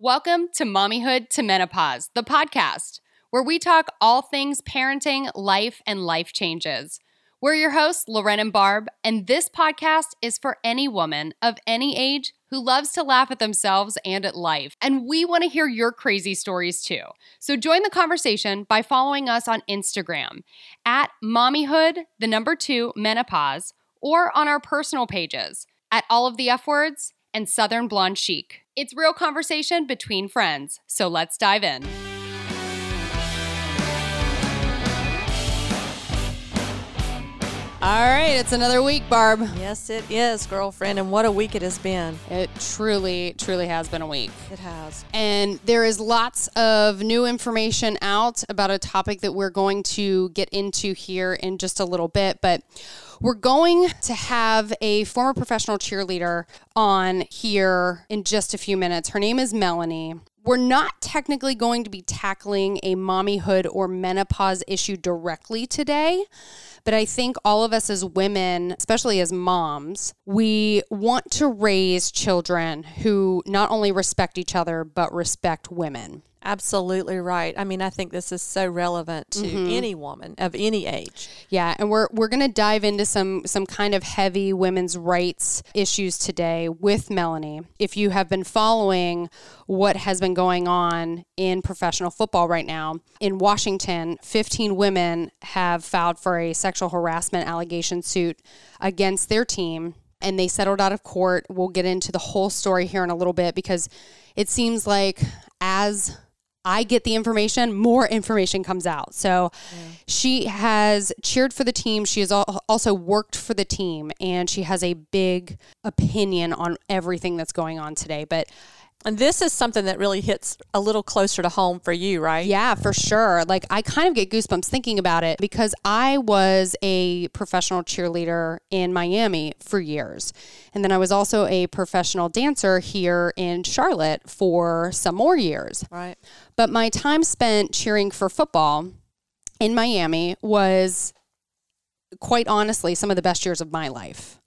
Welcome to Mommyhood to Menopause, the podcast, where we talk all things parenting, life, and life changes. We're your hosts, Loren and Barb, and this podcast is for any woman of any age who loves to laugh at themselves and at life. And we want to hear your crazy stories too. So join the conversation by following us on Instagram at mommyhood, the number two, menopause, or on our personal pages at all of the F words and Southern Blonde Chic. It's real conversation between friends, so let's dive in. All right, it's another week, Barb. Yes, it is, girlfriend. And what a week it has been. It truly, truly has been a week. It has. And there is lots of new information out about a topic that we're going to get into here in just a little bit. But we're going to have a former professional cheerleader on here in just a few minutes. Her name is Melanie. We're not technically going to be tackling a mommyhood or menopause issue directly today, but I think all of us as women, especially as moms, we want to raise children who not only respect each other, but respect women. Absolutely right. I mean, I think this is so relevant to Mm-hmm. any woman of any age. Yeah, and we're we're going to dive into some some kind of heavy women's rights issues today with Melanie. If you have been following what has been going on in professional football right now, in Washington, 15 women have filed for a sexual harassment allegation suit against their team and they settled out of court. We'll get into the whole story here in a little bit because it seems like as I get the information, more information comes out. So she has cheered for the team. She has also worked for the team, and she has a big opinion on everything that's going on today. But And this is something that really hits a little closer to home for you, right? yeah, for sure. Like I kind of get goosebumps thinking about it because I was a professional cheerleader in Miami for years. And then I was also a professional dancer here in Charlotte for some more years. Right. But my time spent cheering for football in Miami was quite honestly some of the best years of my life.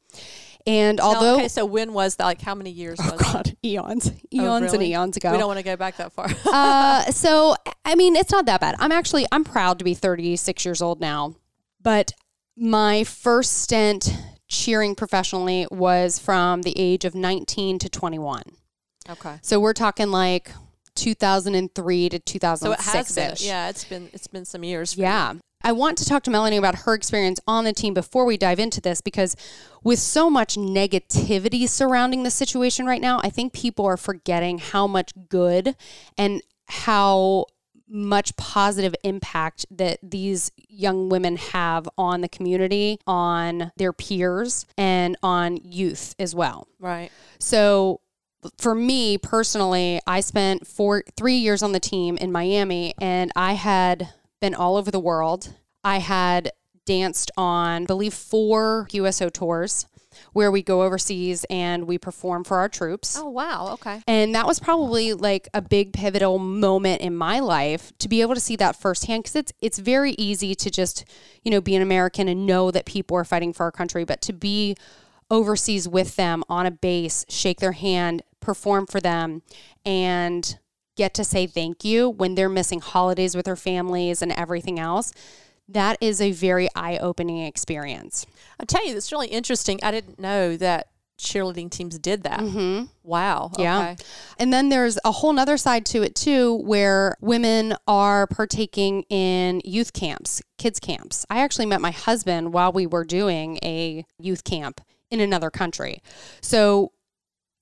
And Now, although okay, so when was that? Like, how many years was oh god, eons, eons and really? eons ago. We don't want to go back that far. uh, so I mean, it's not that bad. I'm actually I'm proud to be 36 years old now, but my first stint cheering professionally was from the age of 19 to 21. okay. So we're talking like 2003 to So it 2006 has been, yeah, it's been it's been some years. for you. I want to talk to Melanie about her experience on the team before we dive into this because with so much negativity surrounding the situation right now, I think people are forgetting how much good and how much positive impact that these young women have on the community, on their peers, and on youth as well. Right. So for me personally, I spent four three years on the team in Miami and I had been all over the world. I had danced on I believe four USO tours where we go overseas and we perform for our troops. Oh wow. Okay. And that was probably like a big pivotal moment in my life to be able to see that firsthand because it's it's very easy to just, you know, be an American and know that people are fighting for our country, but to be overseas with them on a base, shake their hand, perform for them and get to say thank you when they're missing holidays with their families and everything else. That is a very eye-opening experience. I'll tell you, it's really interesting. I didn't know that cheerleading teams did that. Mhm. Wow. Yeah. Okay. And then there's a whole nother side to it too, where women are partaking in youth camps, kids camps. I actually met my husband while we were doing a youth camp in another country. So,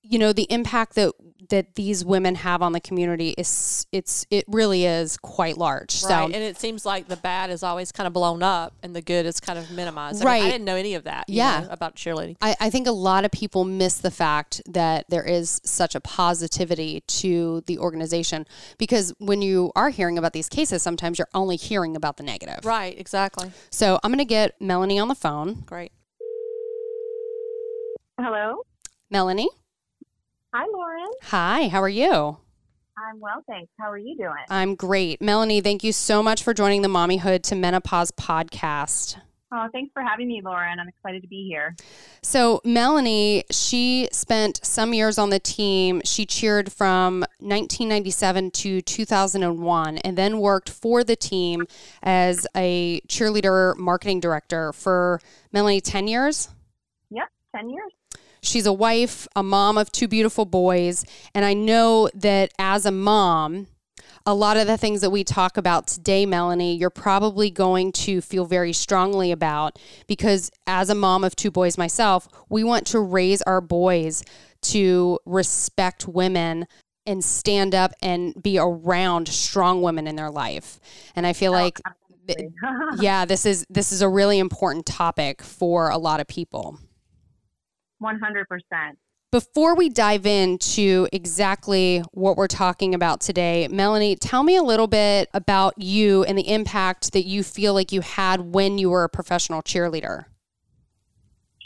you know, the impact that that these women have on the community is it's it really is quite large. Right. So and it seems like the bad is always kind of blown up and the good is kind of minimized. I mean, Right. I didn't know any of that. you Yeah. know, about cheerleading. I, I think a lot of people miss the fact that there is such a positivity to the organization because when you are hearing about these cases, sometimes you're only hearing about the negative. Right. Exactly. So I'm going to get Melanie on the phone. Great. Hello. Melanie, Hi, Lauren. hi, how are you? I'm well, thanks. How are you doing? I'm great. Melanie, thank you so much for joining the Mommyhood to Menopause podcast. Oh, thanks for having me, Lauren. I'm excited to be here. So, Melanie, she spent some years on the team. She cheered from 1997 to 2001 and then worked for the team as a cheerleader marketing director for Melanie 10 years. Yep, 10 years. She's a wife, a mom of two beautiful boys, and I know that as a mom, a lot of the things that we talk about today, Melanie, you're probably going to feel very strongly about because as a mom of two boys myself, we want to raise our boys to respect women and stand up and be around strong women in their life. And I feel oh, like yeah, this is this is a really important topic for a lot of people. 100%. Before we dive into exactly what we're talking about today, Melanie, tell me a little bit about you and the impact that you feel like you had when you were a professional cheerleader.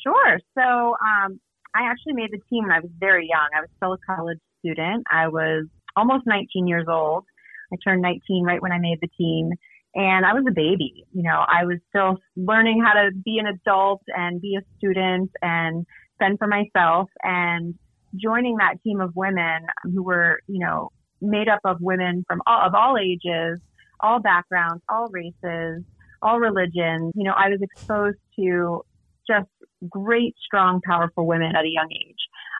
Sure. So, um, I actually made the team when I was very young. I was still a college student. I was almost 19 years old. I turned 19 right when I made the team. And I was a baby. You know, I was still learning how to be an adult and be a student and for myself and joining that team of women who were, you know, made up of women from all, of all ages, all backgrounds, all races, all religions. You know, I was exposed to just great, strong, powerful women at a young age.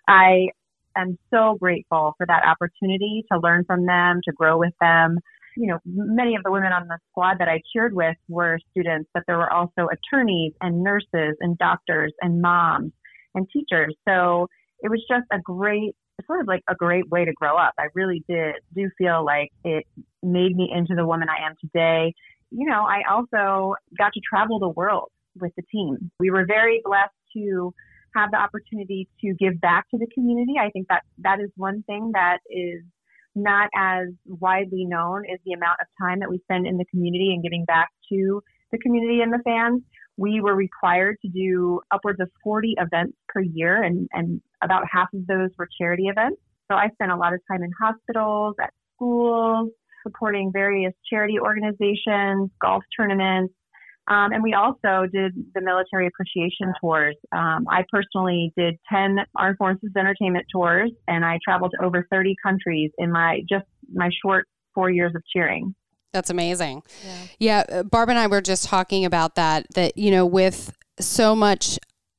I am so grateful for that opportunity to learn from them, to grow with them. You know, many of the women on the squad that I cheered with were students, but there were also attorneys and nurses and doctors and moms and teachers. So it was just a great, sort of like a great way to grow up. I really did do feel like it made me into the woman I am today. You know, I also got to travel the world with the team. We were very blessed to have the opportunity to give back to the community. I think that that is one thing that is not as widely known is the amount of time that we spend in the community and giving back to the community and the fans we were required to do upwards of 40 events per year, and, and about half of those were charity events. So I spent a lot of time in hospitals, at schools, supporting various charity organizations, golf tournaments, um, and we also did the military appreciation tours. Um, I personally did 10 Armed Forces Entertainment tours, and I traveled to over 30 countries in my just my short four years of cheering. That's amazing. Yeah. yeah, uh, Barb and I were just talking about that, that, you know, with so much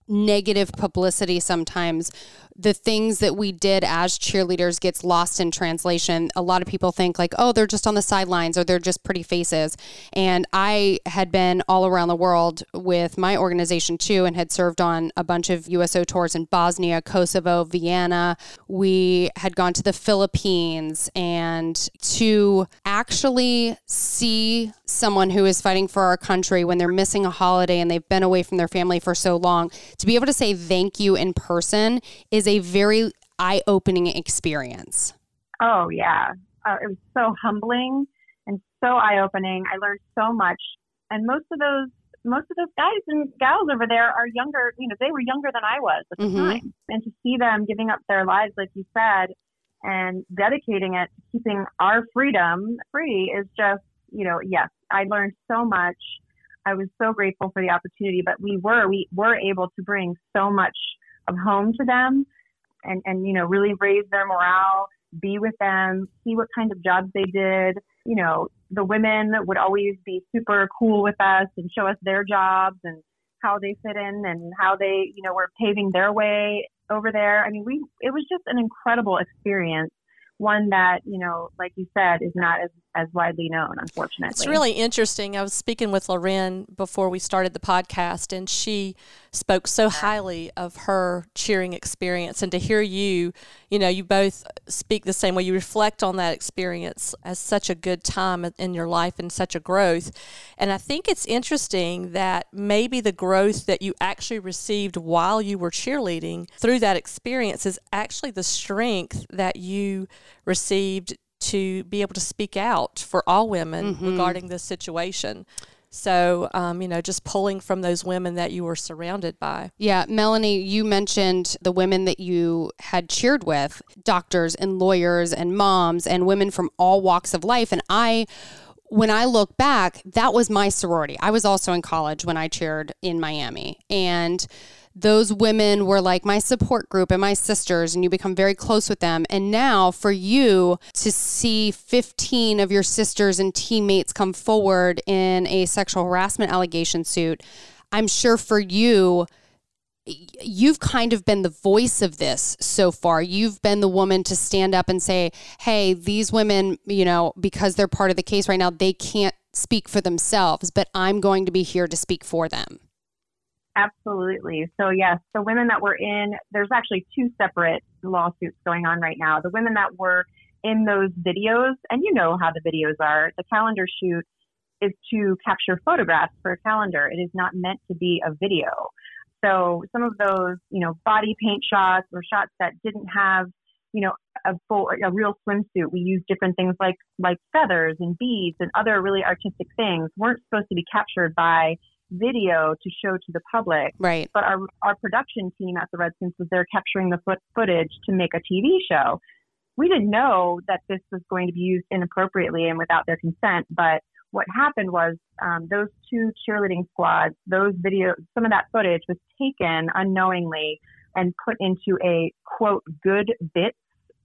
negative publicity sometimes the things that we did as cheerleaders gets lost in translation. A lot of people think like, oh, they're just on the sidelines or they're just pretty faces. And I had been all around the world with my organization too and had served on a bunch of USO tours in Bosnia, Kosovo, Vienna. We had gone to the Philippines and to actually see someone who is fighting for our country when they're missing a holiday and they've been away from their family for so long, to be able to say thank you in person is is a very eye opening experience. Oh, yeah. Uh, it was so humbling and so eye opening. I learned so much. And most of those most of those guys and gals over there are younger, you know, they were younger than I was at the mm-hmm. time. And to see them giving up their lives, like you said, and dedicating it to keeping our freedom free is just, you know, yes, I learned so much. I was so grateful for the opportunity, but we were, we were able to bring so much of home to them and, and, you know, really raise their morale, be with them, see what kind of jobs they did. You know, the women would always be super cool with us and show us their jobs and how they fit in and how they, you know, were paving their way over there. I mean, we, it was just an incredible experience one that you know like you said is not as, as widely known unfortunately. It's really interesting. I was speaking with loren before we started the podcast and she spoke so highly of her cheering experience. And to hear you you know you both speak the same way. You reflect on that experience as such a good time in your life and such a growth. And i think it's interesting that maybe the growth that you actually received while you were cheerleading through that experience is actually the strength that you received to be able to speak out for all women mm-hmm. regarding this situation. So, um, you know, just pulling from those women that you were surrounded by. Yeah. Melanie, you mentioned the women that you had cheered with doctors and lawyers and moms and women from all walks of life. And I when I look back, that was my sorority. I was also in college when I cheered in Miami. And those women were like my support group and my sisters, and you become very close with them. And now, for you to see 15 of your sisters and teammates come forward in a sexual harassment allegation suit, I'm sure for you, you've kind of been the voice of this so far. You've been the woman to stand up and say, hey, these women, you know, because they're part of the case right now, they can't speak for themselves, but I'm going to be here to speak for them. Absolutely. So, yes, the women that were in, there's actually two separate lawsuits going on right now. The women that were in those videos, and you know how the videos are, the calendar shoot is to capture photographs for a calendar. It is not meant to be a video. So, some of those, you know, body paint shots or shots that didn't have, you know, a full, a real swimsuit. We used different things like like feathers and beads and other really artistic things weren't supposed to be captured by video to show to the public. Right. But our, our production team at the Redskins was there capturing the foot footage to make a TV show. We didn't know that this was going to be used inappropriately and without their consent. But what happened was um, those two cheerleading squads, those videos, some of that footage was taken unknowingly and put into a quote good bits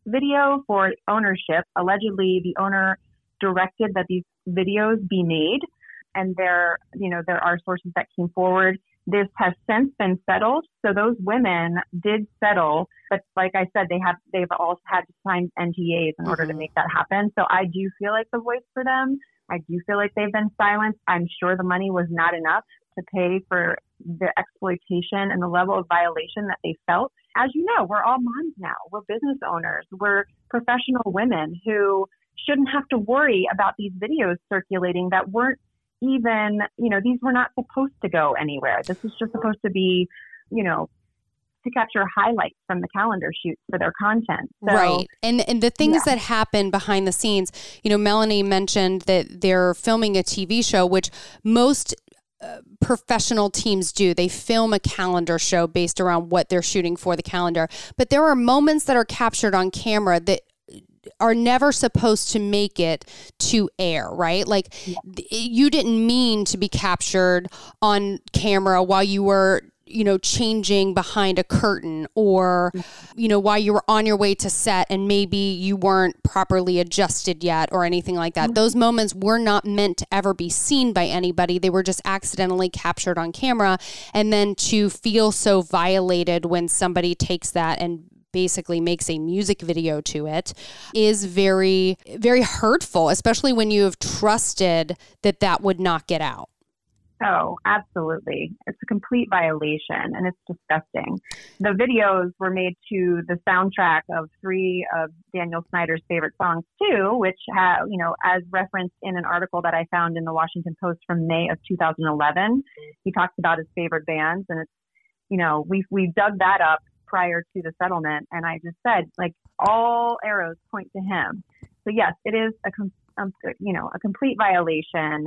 video for ownership. Allegedly, the owner directed that these videos be made and there, you know, there are sources that came forward. This has since been settled. So those women did settle, but like I said, they have they've all had to sign NDAs in order mm-hmm. to make that happen. So I do feel like the voice for them. I do feel like they've been silenced. I'm sure the money was not enough to pay for the exploitation and the level of violation that they felt. As you know, we're all moms now. We're business owners. We're professional women who shouldn't have to worry about these videos circulating that weren't even, you know, these were not supposed to go anywhere. This was just supposed to be, you know, to capture highlights from the calendar shoots for their content. So, right. And and the things yeah. that happen behind the scenes, you know, Melanie mentioned that they're filming a TV show which most uh, professional teams do. They film a calendar show based around what they're shooting for the calendar. But there are moments that are captured on camera that are never supposed to make it to air, right? Like yeah. you didn't mean to be captured on camera while you were you know changing behind a curtain or you know while you were on your way to set and maybe you weren't properly adjusted yet or anything like that mm-hmm. those moments were not meant to ever be seen by anybody they were just accidentally captured on camera and then to feel so violated when somebody takes that and basically makes a music video to it is very very hurtful especially when you have trusted that that would not get out Oh, absolutely. It's a complete violation and it's disgusting. The videos were made to the soundtrack of three of Daniel Snyder's favorite songs too, which have, you know, as referenced in an article that I found in the Washington Post from May of 2011. He talks about his favorite bands and it's, you know, we we dug that up prior to the settlement. And I just said, like, all arrows point to him. So, yes, it is a, um, you know, a complete violation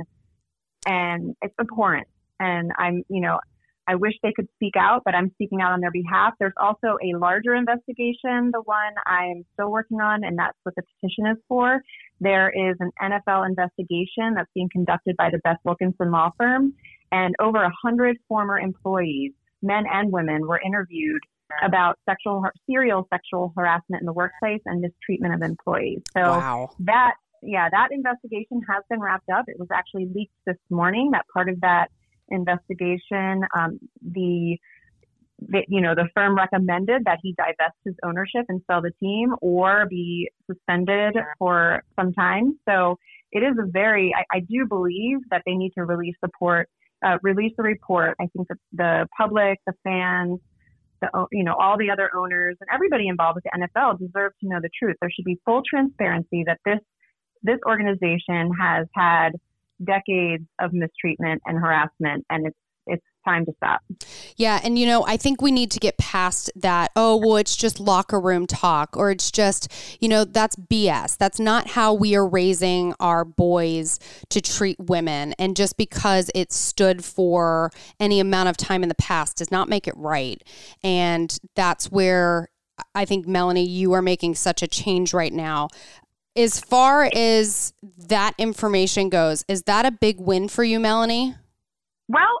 and it's abhorrent. And I'm, you know, I wish they could speak out, but I'm speaking out on their behalf. There's also a larger investigation, the one I'm still working on, and that's what the petition is for. There is an NFL investigation that's being conducted by the Beth Wilkinson law firm, and over a hundred former employees, men and women, were interviewed about sexual serial sexual harassment in the workplace and mistreatment of employees. So wow. that yeah, that investigation has been wrapped up. It was actually leaked this morning. That part of that investigation, um, the, the you know the firm recommended that he divest his ownership and sell the team or be suspended for some time. So it is a very I, I do believe that they need to release support, uh, release the report. I think that the public, the fans, the, you know, all the other owners and everybody involved with the NFL deserve to know the truth. There should be full transparency that this this organization has had decades of mistreatment and harassment, and it's it's time to stop. Yeah, and you know, I think we need to get past that. Oh, well, it's just locker room talk, or it's just, you know, that's BS. That's not how we are raising our boys to treat women. And just because it stood for any amount of time in the past does not make it right. And that's where I think, Melanie, you are making such a change right now as far as that information goes, is that a big win for you, Melanie? Well,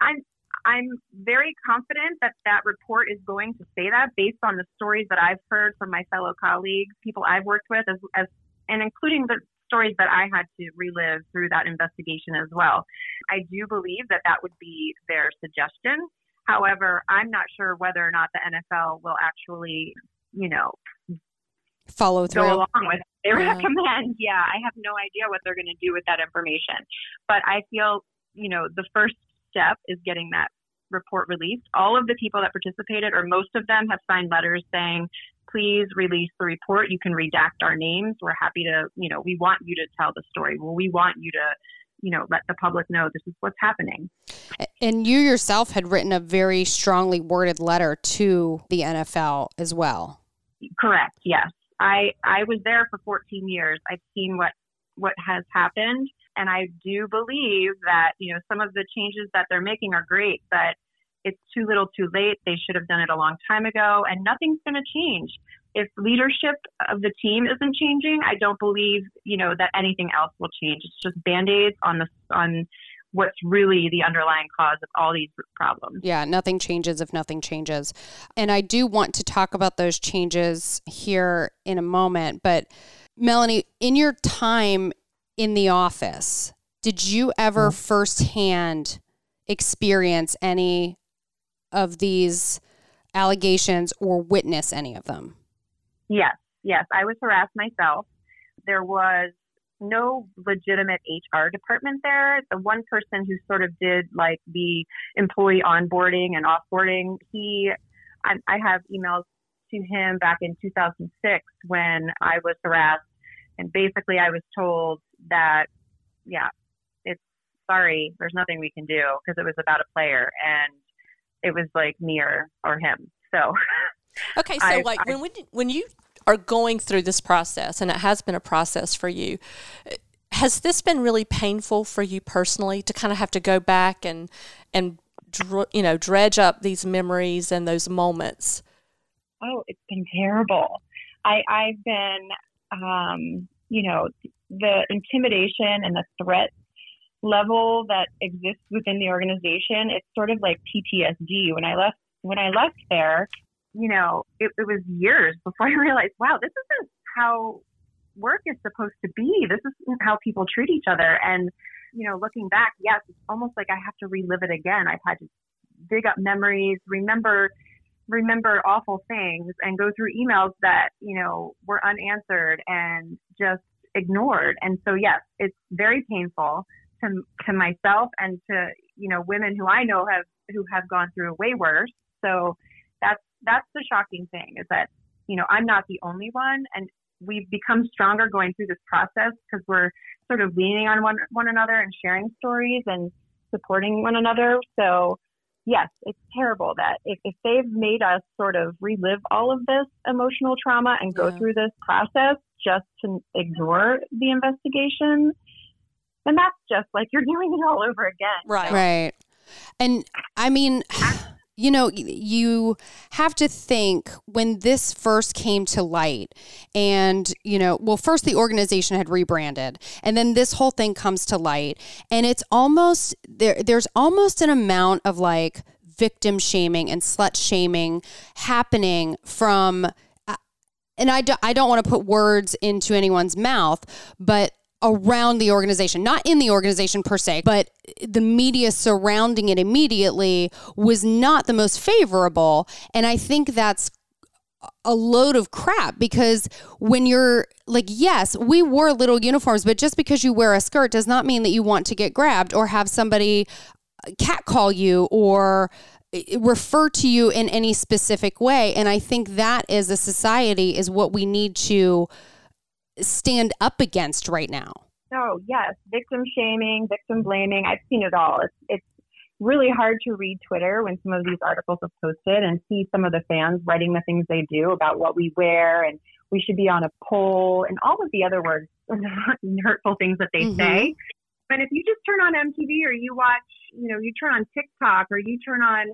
I'm I'm very confident that that report is going to say that based on the stories that I've heard from my fellow colleagues, people I've worked with, as, as and including the stories that I had to relive through that investigation as well. I do believe that that would be their suggestion. However, I'm not sure whether or not the NFL will actually, you know, follow through go along with they yeah. recommend. Yeah, I have no idea what they're going to do with that information, but I feel you know the first step is getting that report released. All of the people that participated, or most of them, have signed letters saying, please release the report. You can redact our names. We're happy to, you know, we want you to tell the story. Well, we want you to, you know, let the public know this is what's happening. And you yourself had written a very strongly worded letter to the NFL as well. Correct. Yes. I I was there for 14 years. I've seen what what has happened and I do believe that, you know, some of the changes that they're making are great, but it's too little too late. They should have done it a long time ago, and nothing's going to change. If leadership of the team isn't changing, I don't believe, you know, that anything else will change. It's just band-aids on the on what's really the underlying cause of all these problems. Yeah, nothing changes if nothing changes. And I do want to talk about those changes here in a moment, but Melanie, in your time in the office, did you ever mm-hmm. firsthand experience any of these allegations or witness any of them? Yes, yes. I was harassed myself. There was no legitimate HR department there. The one person who sort of did like the employee onboarding and offboarding, he, I, I have emails to him back in 2006 when I was harassed. And basically, I was told that, yeah, it's sorry, there's nothing we can do because it was about a player and it was like me or, or him. So, okay, so I, like I, when we, when you are going through this process, and it has been a process for you, has this been really painful for you personally to kind of have to go back and and you know dredge up these memories and those moments? Oh, it's been terrible. I I've been um, you know the intimidation and the threat level that exists within the organization, it's sort of like PTSD. When I left when I left there, you know, it, it was years before I realized, wow, this isn't how work is supposed to be. This isn't how people treat each other. And, you know, looking back, yes, it's almost like I have to relive it again. I've had to dig up memories, remember remember awful things and go through emails that, you know, were unanswered and just ignored. And so, yes, it's very painful to, to myself and to, you know, women who I know have, who have gone through way worse. So that's, that's the shocking thing is that, you know, I'm not the only one and we've become stronger going through this process because we're sort of leaning on one, one another and sharing stories and supporting one another. So, yes, it's terrible that if, if they've made us sort of relive all of this emotional trauma and go yeah. through this process just to ignore the investigation, then that's just like you're doing it all over again. Right. Right. And I mean, you know, you have to think when this first came to light, and, you know, well, first the organization had rebranded, and then this whole thing comes to light, and it's almost there, there's almost an amount of like victim shaming and slut shaming happening from. And I, do, I don't want to put words into anyone's mouth, but around the organization, not in the organization per se, but the media surrounding it immediately was not the most favorable. And I think that's a load of crap because when you're like, yes, we wore little uniforms, but just because you wear a skirt does not mean that you want to get grabbed or have somebody catcall you or refer to you in any specific way. And I think that as a society is what we need to stand up against right now? Oh, yes. Victim shaming, victim blaming. I've seen it all. It's, it's really hard to read Twitter when some of these articles have posted and see some of the fans writing the things they do about what we wear and we should be on a pole and all of the other words, hurtful things that they mm-hmm. say. But if you just turn on MTV or you watch, you know, you turn on TikTok or you turn on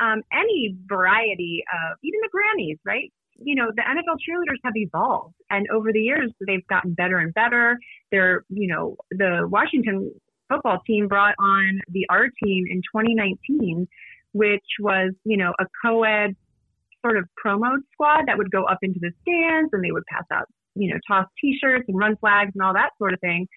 um, any variety of even the Grammys, right? you know, the NFL cheerleaders have evolved, and over the years, they've gotten better and better. They're, you know, the Washington football team brought on the R team in 2019, which was, you know, a co-ed sort of promo squad that would go up into the stands and they would pass out, you know, toss T-shirts and run flags and all that sort of thing.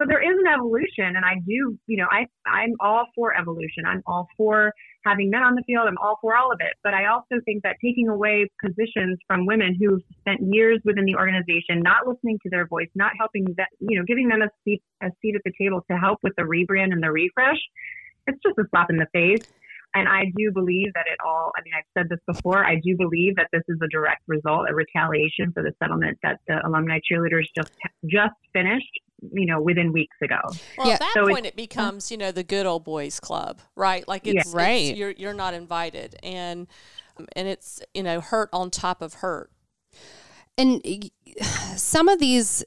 So there is an evolution, and I do, you know, I I'm all for evolution. I'm all for having men on the field. I'm all for all of it. But I also think that taking away positions from women who've spent years within the organization, not listening to their voice, not helping that, you know, giving them a seat a seat at the table to help with the rebrand and the refresh, it's just a slap in the face. And I do believe that it all, I mean, I've said this before, I do believe that this is a direct result, a retaliation for the settlement that the alumni cheerleaders just just finished, you know, within weeks ago. Well, yeah. at that so point, it becomes, you know, the good old boys club, right? Like it's, yeah. right. You're, you're not invited. And, and it's, you know, hurt on top of hurt. And some of these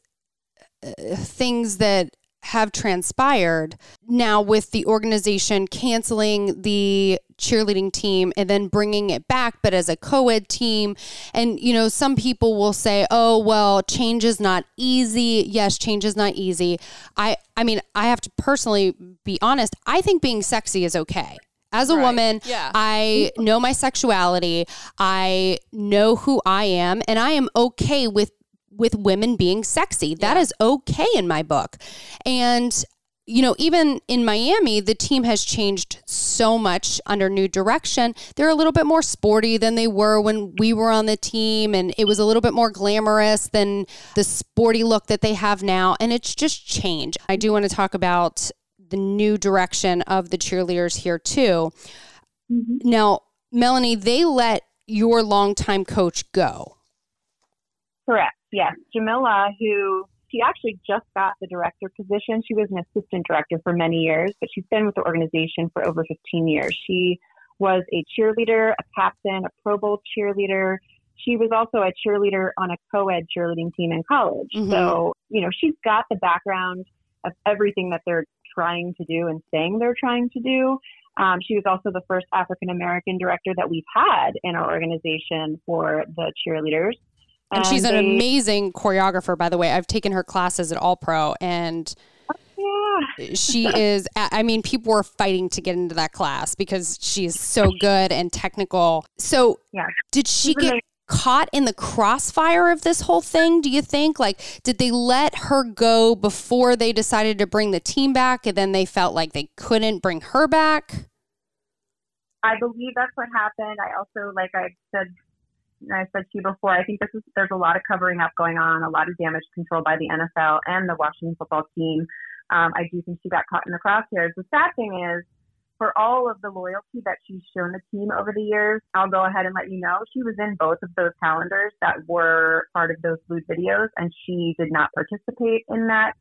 uh, things that have transpired now with the organization canceling the cheerleading team and then bringing it back but as a co-ed team and you know some people will say oh well change is not easy yes change is not easy i i mean i have to personally be honest i think being sexy is okay as a right. woman, yeah. I know my sexuality. I know who I am, and I am okay with with women being sexy. That yeah. is okay in my book. And you know, even in Miami, the team has changed so much under new direction. They're a little bit more sporty than they were when we were on the team, and it was a little bit more glamorous than the sporty look that they have now. And it's just changed. I do want to talk about the new direction of the cheerleaders here, too. Mm-hmm. Now, Melanie, they let your longtime coach go. Correct. Yes, Jamila, who she actually just got the director position. She was an assistant director for many years, but she's been with the organization for over 15 years. She was a cheerleader, a captain, a Pro Bowl cheerleader. She was also a cheerleader on a co ed cheerleading team in college. Mm-hmm. So, you know, she's got the background of everything that they're trying to do and saying they're trying to do. Um, she was also the first African American director that we've had in our organization for the cheerleaders. And, she's an um, they, amazing choreographer, by the way. I've taken her classes at All Pro, and yeah. she is. I mean, people were fighting to get into that class because she is so good and technical. So, yeah. did she get caught in the crossfire of this whole thing? Do you think? Like, did they let her go before they decided to bring the team back, and then they felt like they couldn't bring her back? I believe that's what happened. I also, like I said I said to you before, I think this is there's a lot of covering up going on, a lot of damage control by the NFL and the Washington football team. Um, I do think she got caught in the crosshairs. The sad thing is, for all of the loyalty that she's shown the team over the years, I'll go ahead and let you know she was in both of those calendars that were part of those lewd videos, and she did not participate in that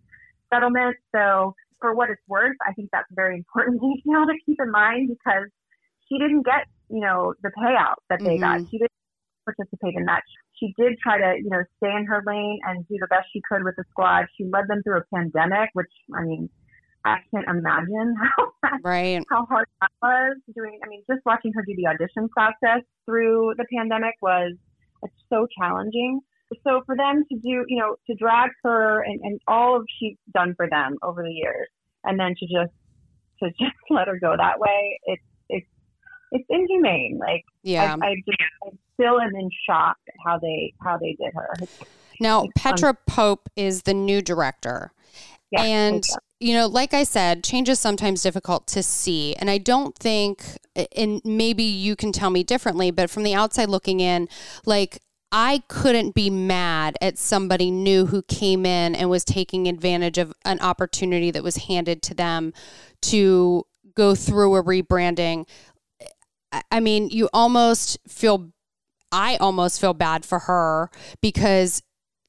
settlement. So, for what it's worth, I think that's a very important detail to keep in mind because she didn't get, you know, the payout that they mm-hmm. got. She didn't participate in that. She did try to, you know, stay in her lane and do the best she could with the squad. She led them through a pandemic, which I mean, I can't imagine how right. how hard that was doing. I mean, just watching her do the audition process through the pandemic was so challenging. So for them to do, you know, to drag her and, and all of she's done for them over the years, and then to just to just let her go that way, it's it's inhumane. Like, yeah, I, I just I still am in shock at how they how they did her. Now, it's Petra. Pope is the new director, yeah, and you know, like I said, change is sometimes difficult to see, and I don't think, and maybe you can tell me differently, but from the outside looking in, like I couldn't be mad at somebody new who came in and was taking advantage of an opportunity that was handed to them to go through a rebranding. I mean, you almost feel, I almost feel bad for her because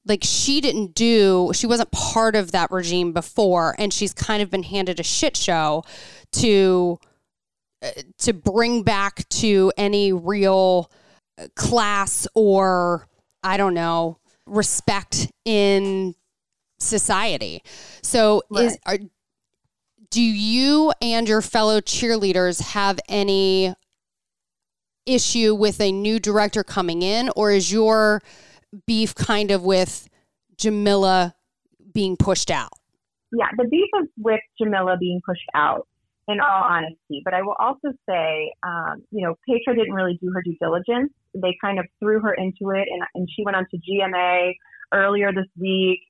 like she didn't do she wasn't part of that regime before and she's kind of been handed a shit show to uh, to bring back to any real uh, class or i don't know respect in society so right. is are, do you and your fellow cheerleaders have any issue with a new director coming in, or is your beef kind of with Jamila being pushed out? Yeah, the beef is with Jamila being pushed out, in all honesty. But I will also say, um, you know, Petra didn't really do her due diligence. They kind of threw her into it, and, and she went on to GMA earlier this week.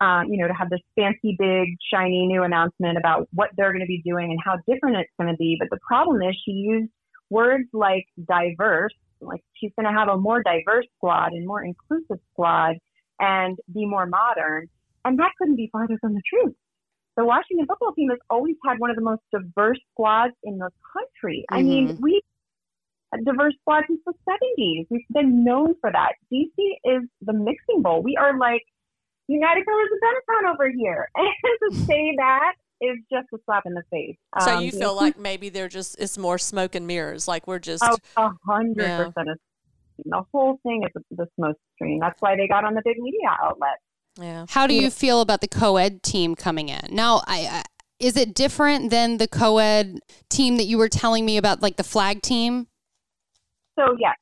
Um, you know, to have this fancy, big, shiny new announcement about what they're going to be doing and how different it's going to be. But the problem is, she used words like diverse, like she's going to have a more diverse squad and more inclusive squad and be more modern. And that couldn't be farther from the truth. The Washington football team has always had one of the most diverse squads in the country. Mm-hmm. I mean, we diverse squad since the 70s. We've been known for that. DC is the mixing bowl. We are like United Colors of Benetton over here. And to say that is just a slap in the face. So um, you feel like maybe they're just it's more smoke and mirrors, like we're just oh, a hundred percent. The whole thing is the smoke screen. That's why they got on the big media outlet. Yeah. How do you feel about the co-ed team coming in now? I, I is it different than the co-ed team that you were telling me about, like the flag team? So yes,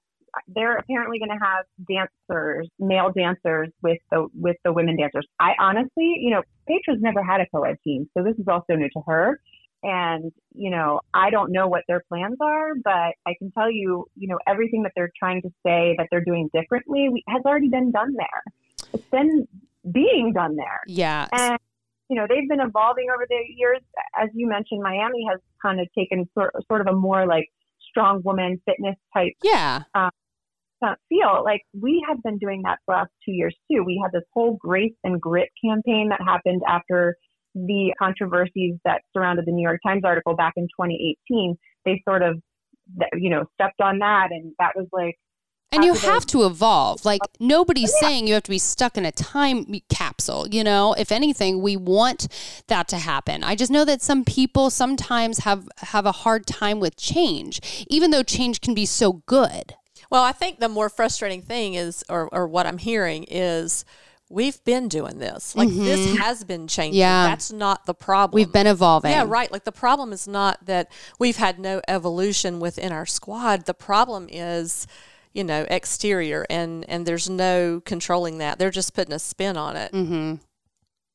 they're apparently going to have dancers, male dancers with the with the women dancers. I honestly, you know, Petra's never had a co-ed team, so this is also new to her. And you know, I don't know what their plans are, but I can tell you, you know, everything that they're trying to say that they're doing differently has already been done there. It's been being done there. Yeah. And you know, they've been evolving over the years. As you mentioned, Miami has kind of taken sort sort of a more like strong woman fitness type yeah um, feel like we have been doing that for the last two years too. We had this whole grace and grit campaign that happened after the controversies that surrounded the New York Times article back in 2018. They sort of, you know, stepped on that, and that was like. And you have to evolve. Like nobody's yeah. saying you have to be stuck in a time capsule. You know, if anything, we want that to happen. I just know that some people sometimes have have a hard time with change, even though change can be so good. Well, I think the more frustrating thing is, or, or what I'm hearing is, we've been doing this. Like mm-hmm. this has been changing. Yeah. That's not the problem. We've been evolving. Yeah, right. Like the problem is not that we've had no evolution within our squad. The problem is, you know, exterior and and there's no controlling that. They're just putting a spin on it. Mm-hmm.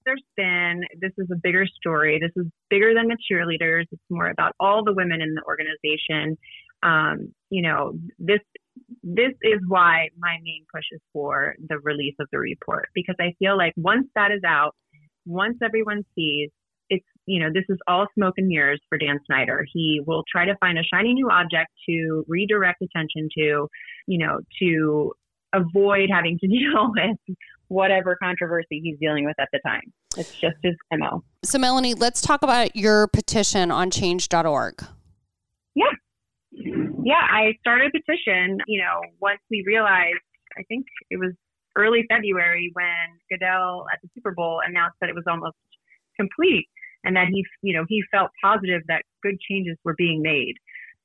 There's been this is a bigger story. This is bigger than the cheerleaders. It's more about all the women in the organization. Um, you know, this this is why my main push is for the release of the report because I feel like once that is out, once everyone sees it's you know this is all smoke and mirrors for Dan Snyder. He will try to find a shiny new object to redirect attention to, you know, to avoid having to deal with whatever controversy he's dealing with at the time. It's just his MO. So Melanie, let's talk about your petition on change.org. Yeah yeah, I started a petition, you know, once we realized, I think it was early February when Goodell at the Super Bowl announced that it was almost complete and that he, you know, he felt positive that good changes were being made.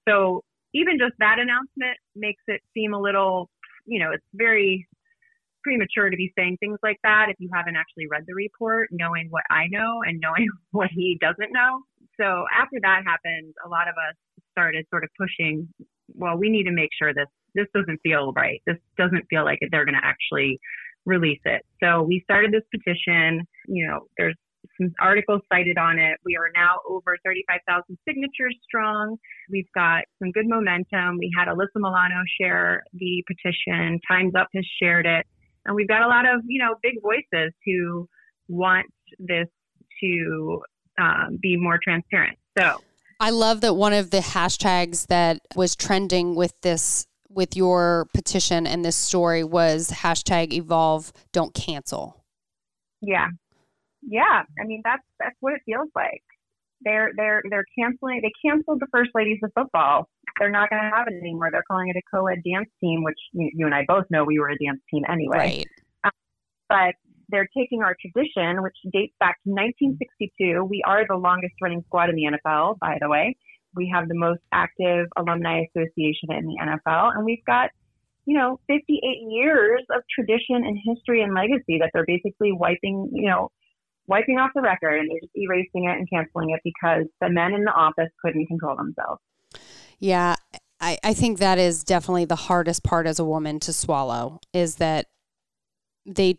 So even just that announcement makes it seem a little, you know, it's very premature to be saying things like that if you haven't actually read the report, knowing what I know and knowing what he doesn't know. So after that happened, a lot of us started sort of pushing, well, we need to make sure this this doesn't feel right. This doesn't feel like they're going to actually release it. So we started this petition. You know, there's some articles cited on it. We are now over 35,000 signatures strong. We've got some good momentum. We had Alyssa Milano share the petition. Time's Up has shared it. And we've got a lot of, you know, big voices who want this to um, be more transparent. So I love that one of the hashtags that was trending with this with your petition and this story was hashtag evolve don't cancel. Yeah. Yeah. I mean that's that's what it feels like. They're they're they're canceling they canceled the first ladies of football. They're not gonna have it anymore. They're calling it a co ed dance team, which you, you, and I both know we were a dance team anyway. Right. Um, but they're taking our tradition, which dates back to 1962. We are the longest running squad in the NFL, by the way. We have the most active alumni association in the NFL, and we've got, you know, 58 years of tradition and history and legacy that they're basically wiping, you know, wiping off the record and they're just erasing it and canceling it because the men in the office couldn't control themselves. Yeah. I, I think that is definitely the hardest part as a woman to swallow is that they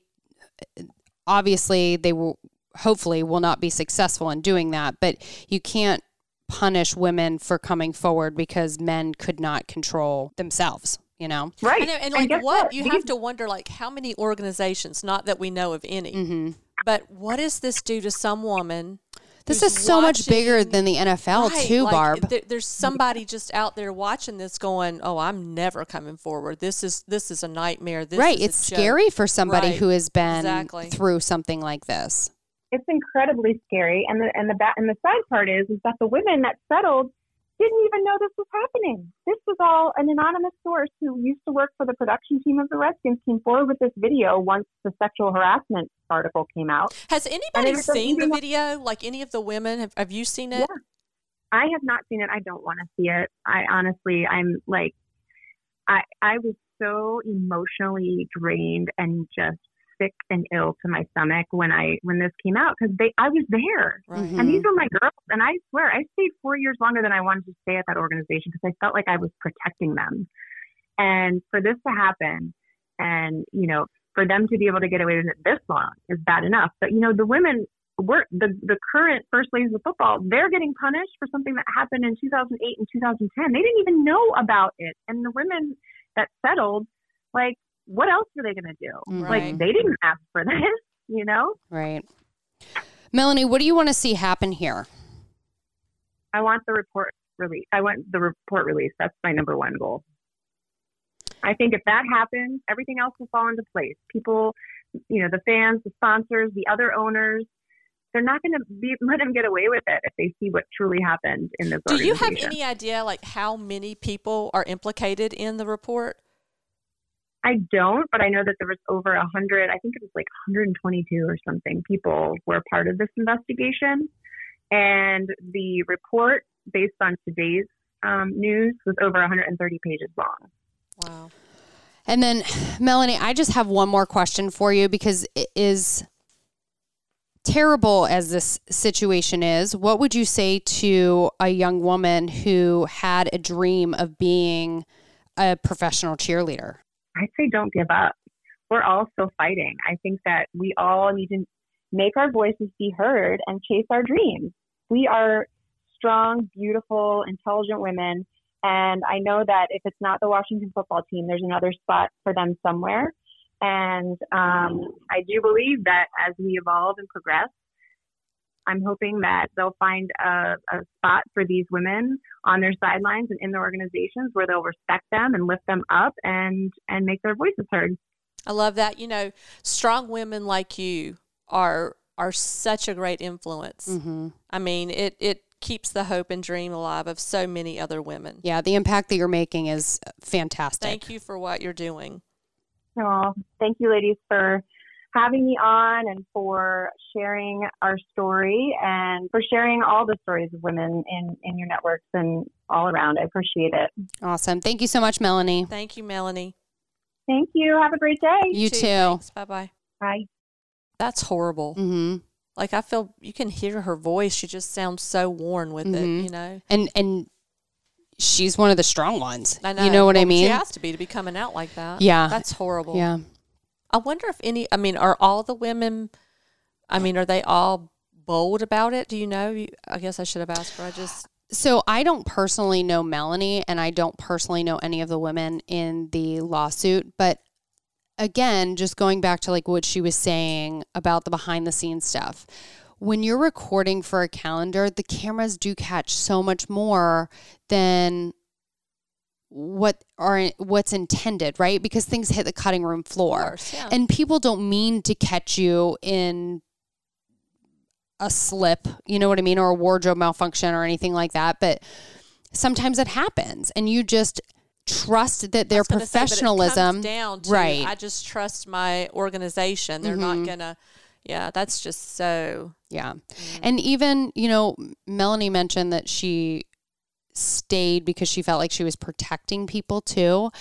obviously they will hopefully will not be successful in doing that, but you can't punish women for coming forward because men could not control themselves you know? Right. Know, and like what, what, you have to wonder like how many organizations not that we know of any mm-hmm. but what does this do to some woman this is so watching, much bigger than the NFL right, too, like, Barb. Th- there's somebody just out there watching this, going, "Oh, I'm never coming forward. This is this is a nightmare. This right. it's scary for somebody right. who has been exactly. through something like this. It's incredibly scary, and the and the and the sad part is is that the women that settled didn't even know this was happening. This was all an anonymous source who used to work for the production team of the Redskins came forward with this video once the sexual harassment article came out. Has anybody seen the video? Like any of the women? Have, have you seen it? Yeah. I have not seen it. I don't want to see it. I honestly, I'm like, I I was so emotionally drained and just sick and ill to my stomach when I when this came out because they I was there. Right. and these mm-hmm. were my girls and I swear I stayed four years longer than I wanted to stay at that organization because I felt like I was protecting them. And for this to happen and you know for them to be able to get away with it this long is bad enough. But you know the women were the the current first ladies of football they're getting punished for something that happened in 2008 and 2010 they didn't even know about it. And the women that settled like what else are they going to do? Mm-hmm. Right. Like they didn't ask for this, you know? Right. Melanie, what do you want to see happen here? I want the report release. I want the report release. That's my number one goal. I think if that happens, everything else will fall into place. People, you know, the fans, the sponsors, the other owners, they're not going to be let them get away with it if they see what truly happened in this. Do you have any idea, like, how many people are implicated in the report? I don't, but I know that there was over a hundred. I think it was like 122 or something people were part of this investigation, and the report, based on today's um, news, was over 130 pages long. Wow. And then, Melanie, I just have one more question for you because it is terrible as this situation is. What would you say to a young woman who had a dream of being a professional cheerleader? I'd say don't give up. We're all still fighting. I think that we all need to make our voices be heard and chase our dreams. We are strong, beautiful, intelligent women. And I know that if it's not the Washington football team, there's another spot for them somewhere. And um, I do believe that as we evolve and progress, I'm hoping that they'll find a, a spot for these women on their sidelines and in their organizations where they'll respect them and lift them up and and make their voices heard. I love that. You know, strong women like you are are such a great influence. Mm-hmm. I mean, it it keeps the hope and dream alive of so many other women. Yeah, the impact that you're making is fantastic. Thank you for what you're doing. Oh, thank you, ladies, for having me on and for sharing our story and for sharing all the stories of women in, in your networks and all around. I appreciate it. Awesome. Thank you so much, Melanie. Thank you, Melanie. Thank you. Have a great day. You, too. Bye bye. Bye. That's horrible. Mm-hmm. Like I feel you can hear her voice. She just sounds so worn with mm-hmm. it, you know. And and she's one of the strong ones. I know. You know what well, I mean? She has to be to be coming out like that. Yeah. That's horrible. Yeah. I wonder if any. I mean, are all the women? I mean, are they all bold about it? Do you know? I guess I should have asked her. I just. So I don't personally know Melanie, and I don't personally know any of the women in the lawsuit. But again, just going back to like what she was saying about the behind the scenes stuff. When you're recording for a calendar, the cameras do catch so much more than what are what's intended, right? Because things hit the cutting room floor. Course, yeah. And people don't mean to catch you in a slip, you know what I mean, or a wardrobe malfunction or anything like that, but sometimes it happens and you just trust that their professionalism say, down to, right. I just trust my organization. They're mm-hmm. not going to yeah, that's just so yeah. Mm. And even, you know, Melanie mentioned that she stayed because she felt like she was protecting people too.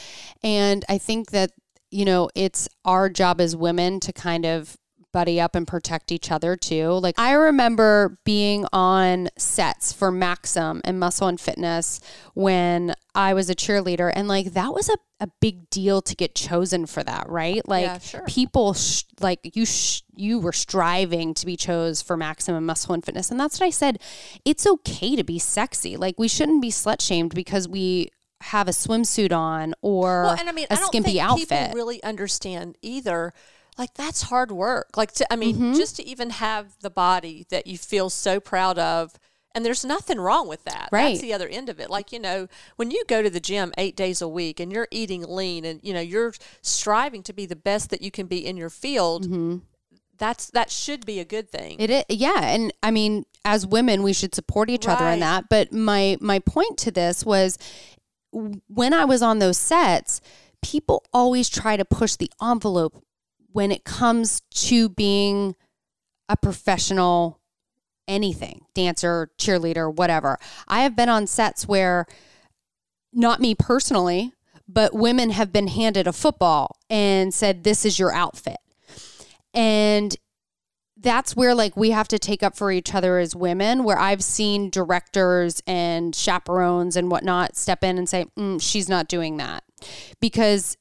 And I think that, you know, it's our job as women to kind of buddy up and protect each other too. Like I remember being on sets for Maxim and Muscle and Fitness when I was a cheerleader and like that was a, a big deal to get chosen for that, right? Like Yeah, sure. people sh- like you sh- you were striving to be chose for Maxim and Muscle and Fitness and that's what I said. It's okay to be sexy. Like we shouldn't be slut shamed because we have a swimsuit on or Well, and I mean, a I don't skimpy think outfit. people really understand either. Like that's hard work. Like to, I mean, Mm-hmm. just to even have the body that you feel so proud of. And there's nothing wrong with that. Right. That's the other end of it. Like, you know, when you go to the gym eight days a week and you're eating lean and, you know, you're striving to be the best that you can be in your field, that's that should be a good thing. Mm-hmm. It is, yeah, and I mean, as women, we should support each other in that. But my my point to this was, when I was on those sets, people always try to push the envelope when it comes to being a professional anything dancer cheerleader whatever. I have been on sets where not me personally but women have been handed a football and said this is your outfit. And that's where like we have to take up for each other as women where i've seen directors and chaperones and whatnot step in and say mm, she's not doing that. Because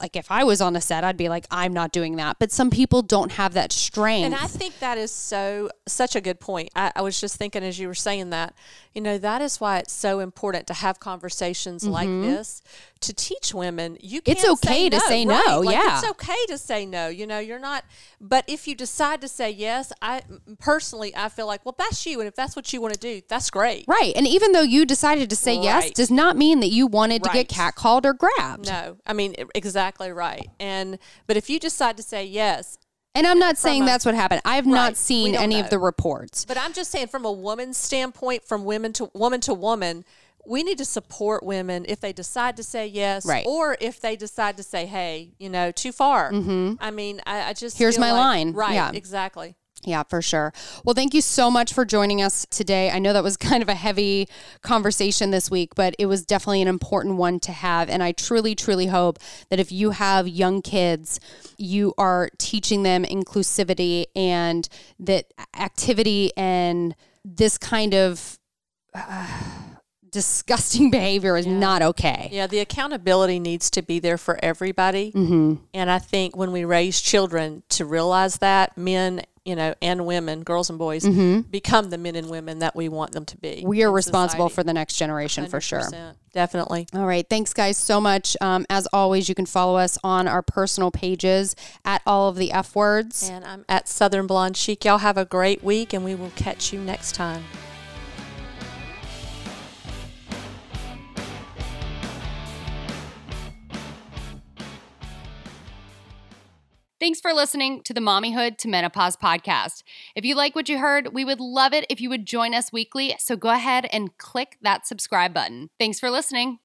like if i was on a set i'd be like i'm not doing that but some people don't have that strength And I think that is so such a good point. I, I was just thinking as you were saying that, you know, that is why it's so important to have conversations like this to teach women you can Mm-hmm. It's okay to say no, right. Like, yeah. it's okay to say no. You know, you're not. But if you decide to say yes, I personally I feel like well that's you, and if that's what you want to do, that's great. right and even though you decided to say yes does not mean that you wanted to get catcalled or grabbed No, I mean exactly right. And but if you decide to say yes, and i'm not saying a- that's what happened i've not Right. We seen any know. of the reports But I'm just saying, from a woman's standpoint, from women to woman to woman, we need to support women if they decide to say yes, Right. or if they decide to say, "Hey, you know, too far." Mm-hmm. I mean, I, I just Here's feel my like- line. right? Yeah. exactly. Yeah, for sure. Well, thank you so much for joining us today. I know that was kind of a heavy conversation this week, but it was definitely an important one to have. And I truly, truly hope that if you have young kids, you are teaching them inclusivity and that activity and this kind of uh, disgusting behavior is not okay. Yeah, the accountability needs to be there for everybody. Mm-hmm. And I think when we raise children to realize that men, you know, and women, girls and boys, become the men and women that we want them to be. Mm-hmm. We are responsible society. for the next generation for sure. Definitely. All right. Thanks, guys, so much. Um, as always, you can follow us on our personal pages at all of the F words. And I'm at Southern Blonde Chic. Y'all have a great week, and we will catch you next time. Thanks for listening to the Mommyhood to Menopause podcast. If you like what you heard, we would love it if you would join us weekly. So go ahead and click that subscribe button. Thanks for listening.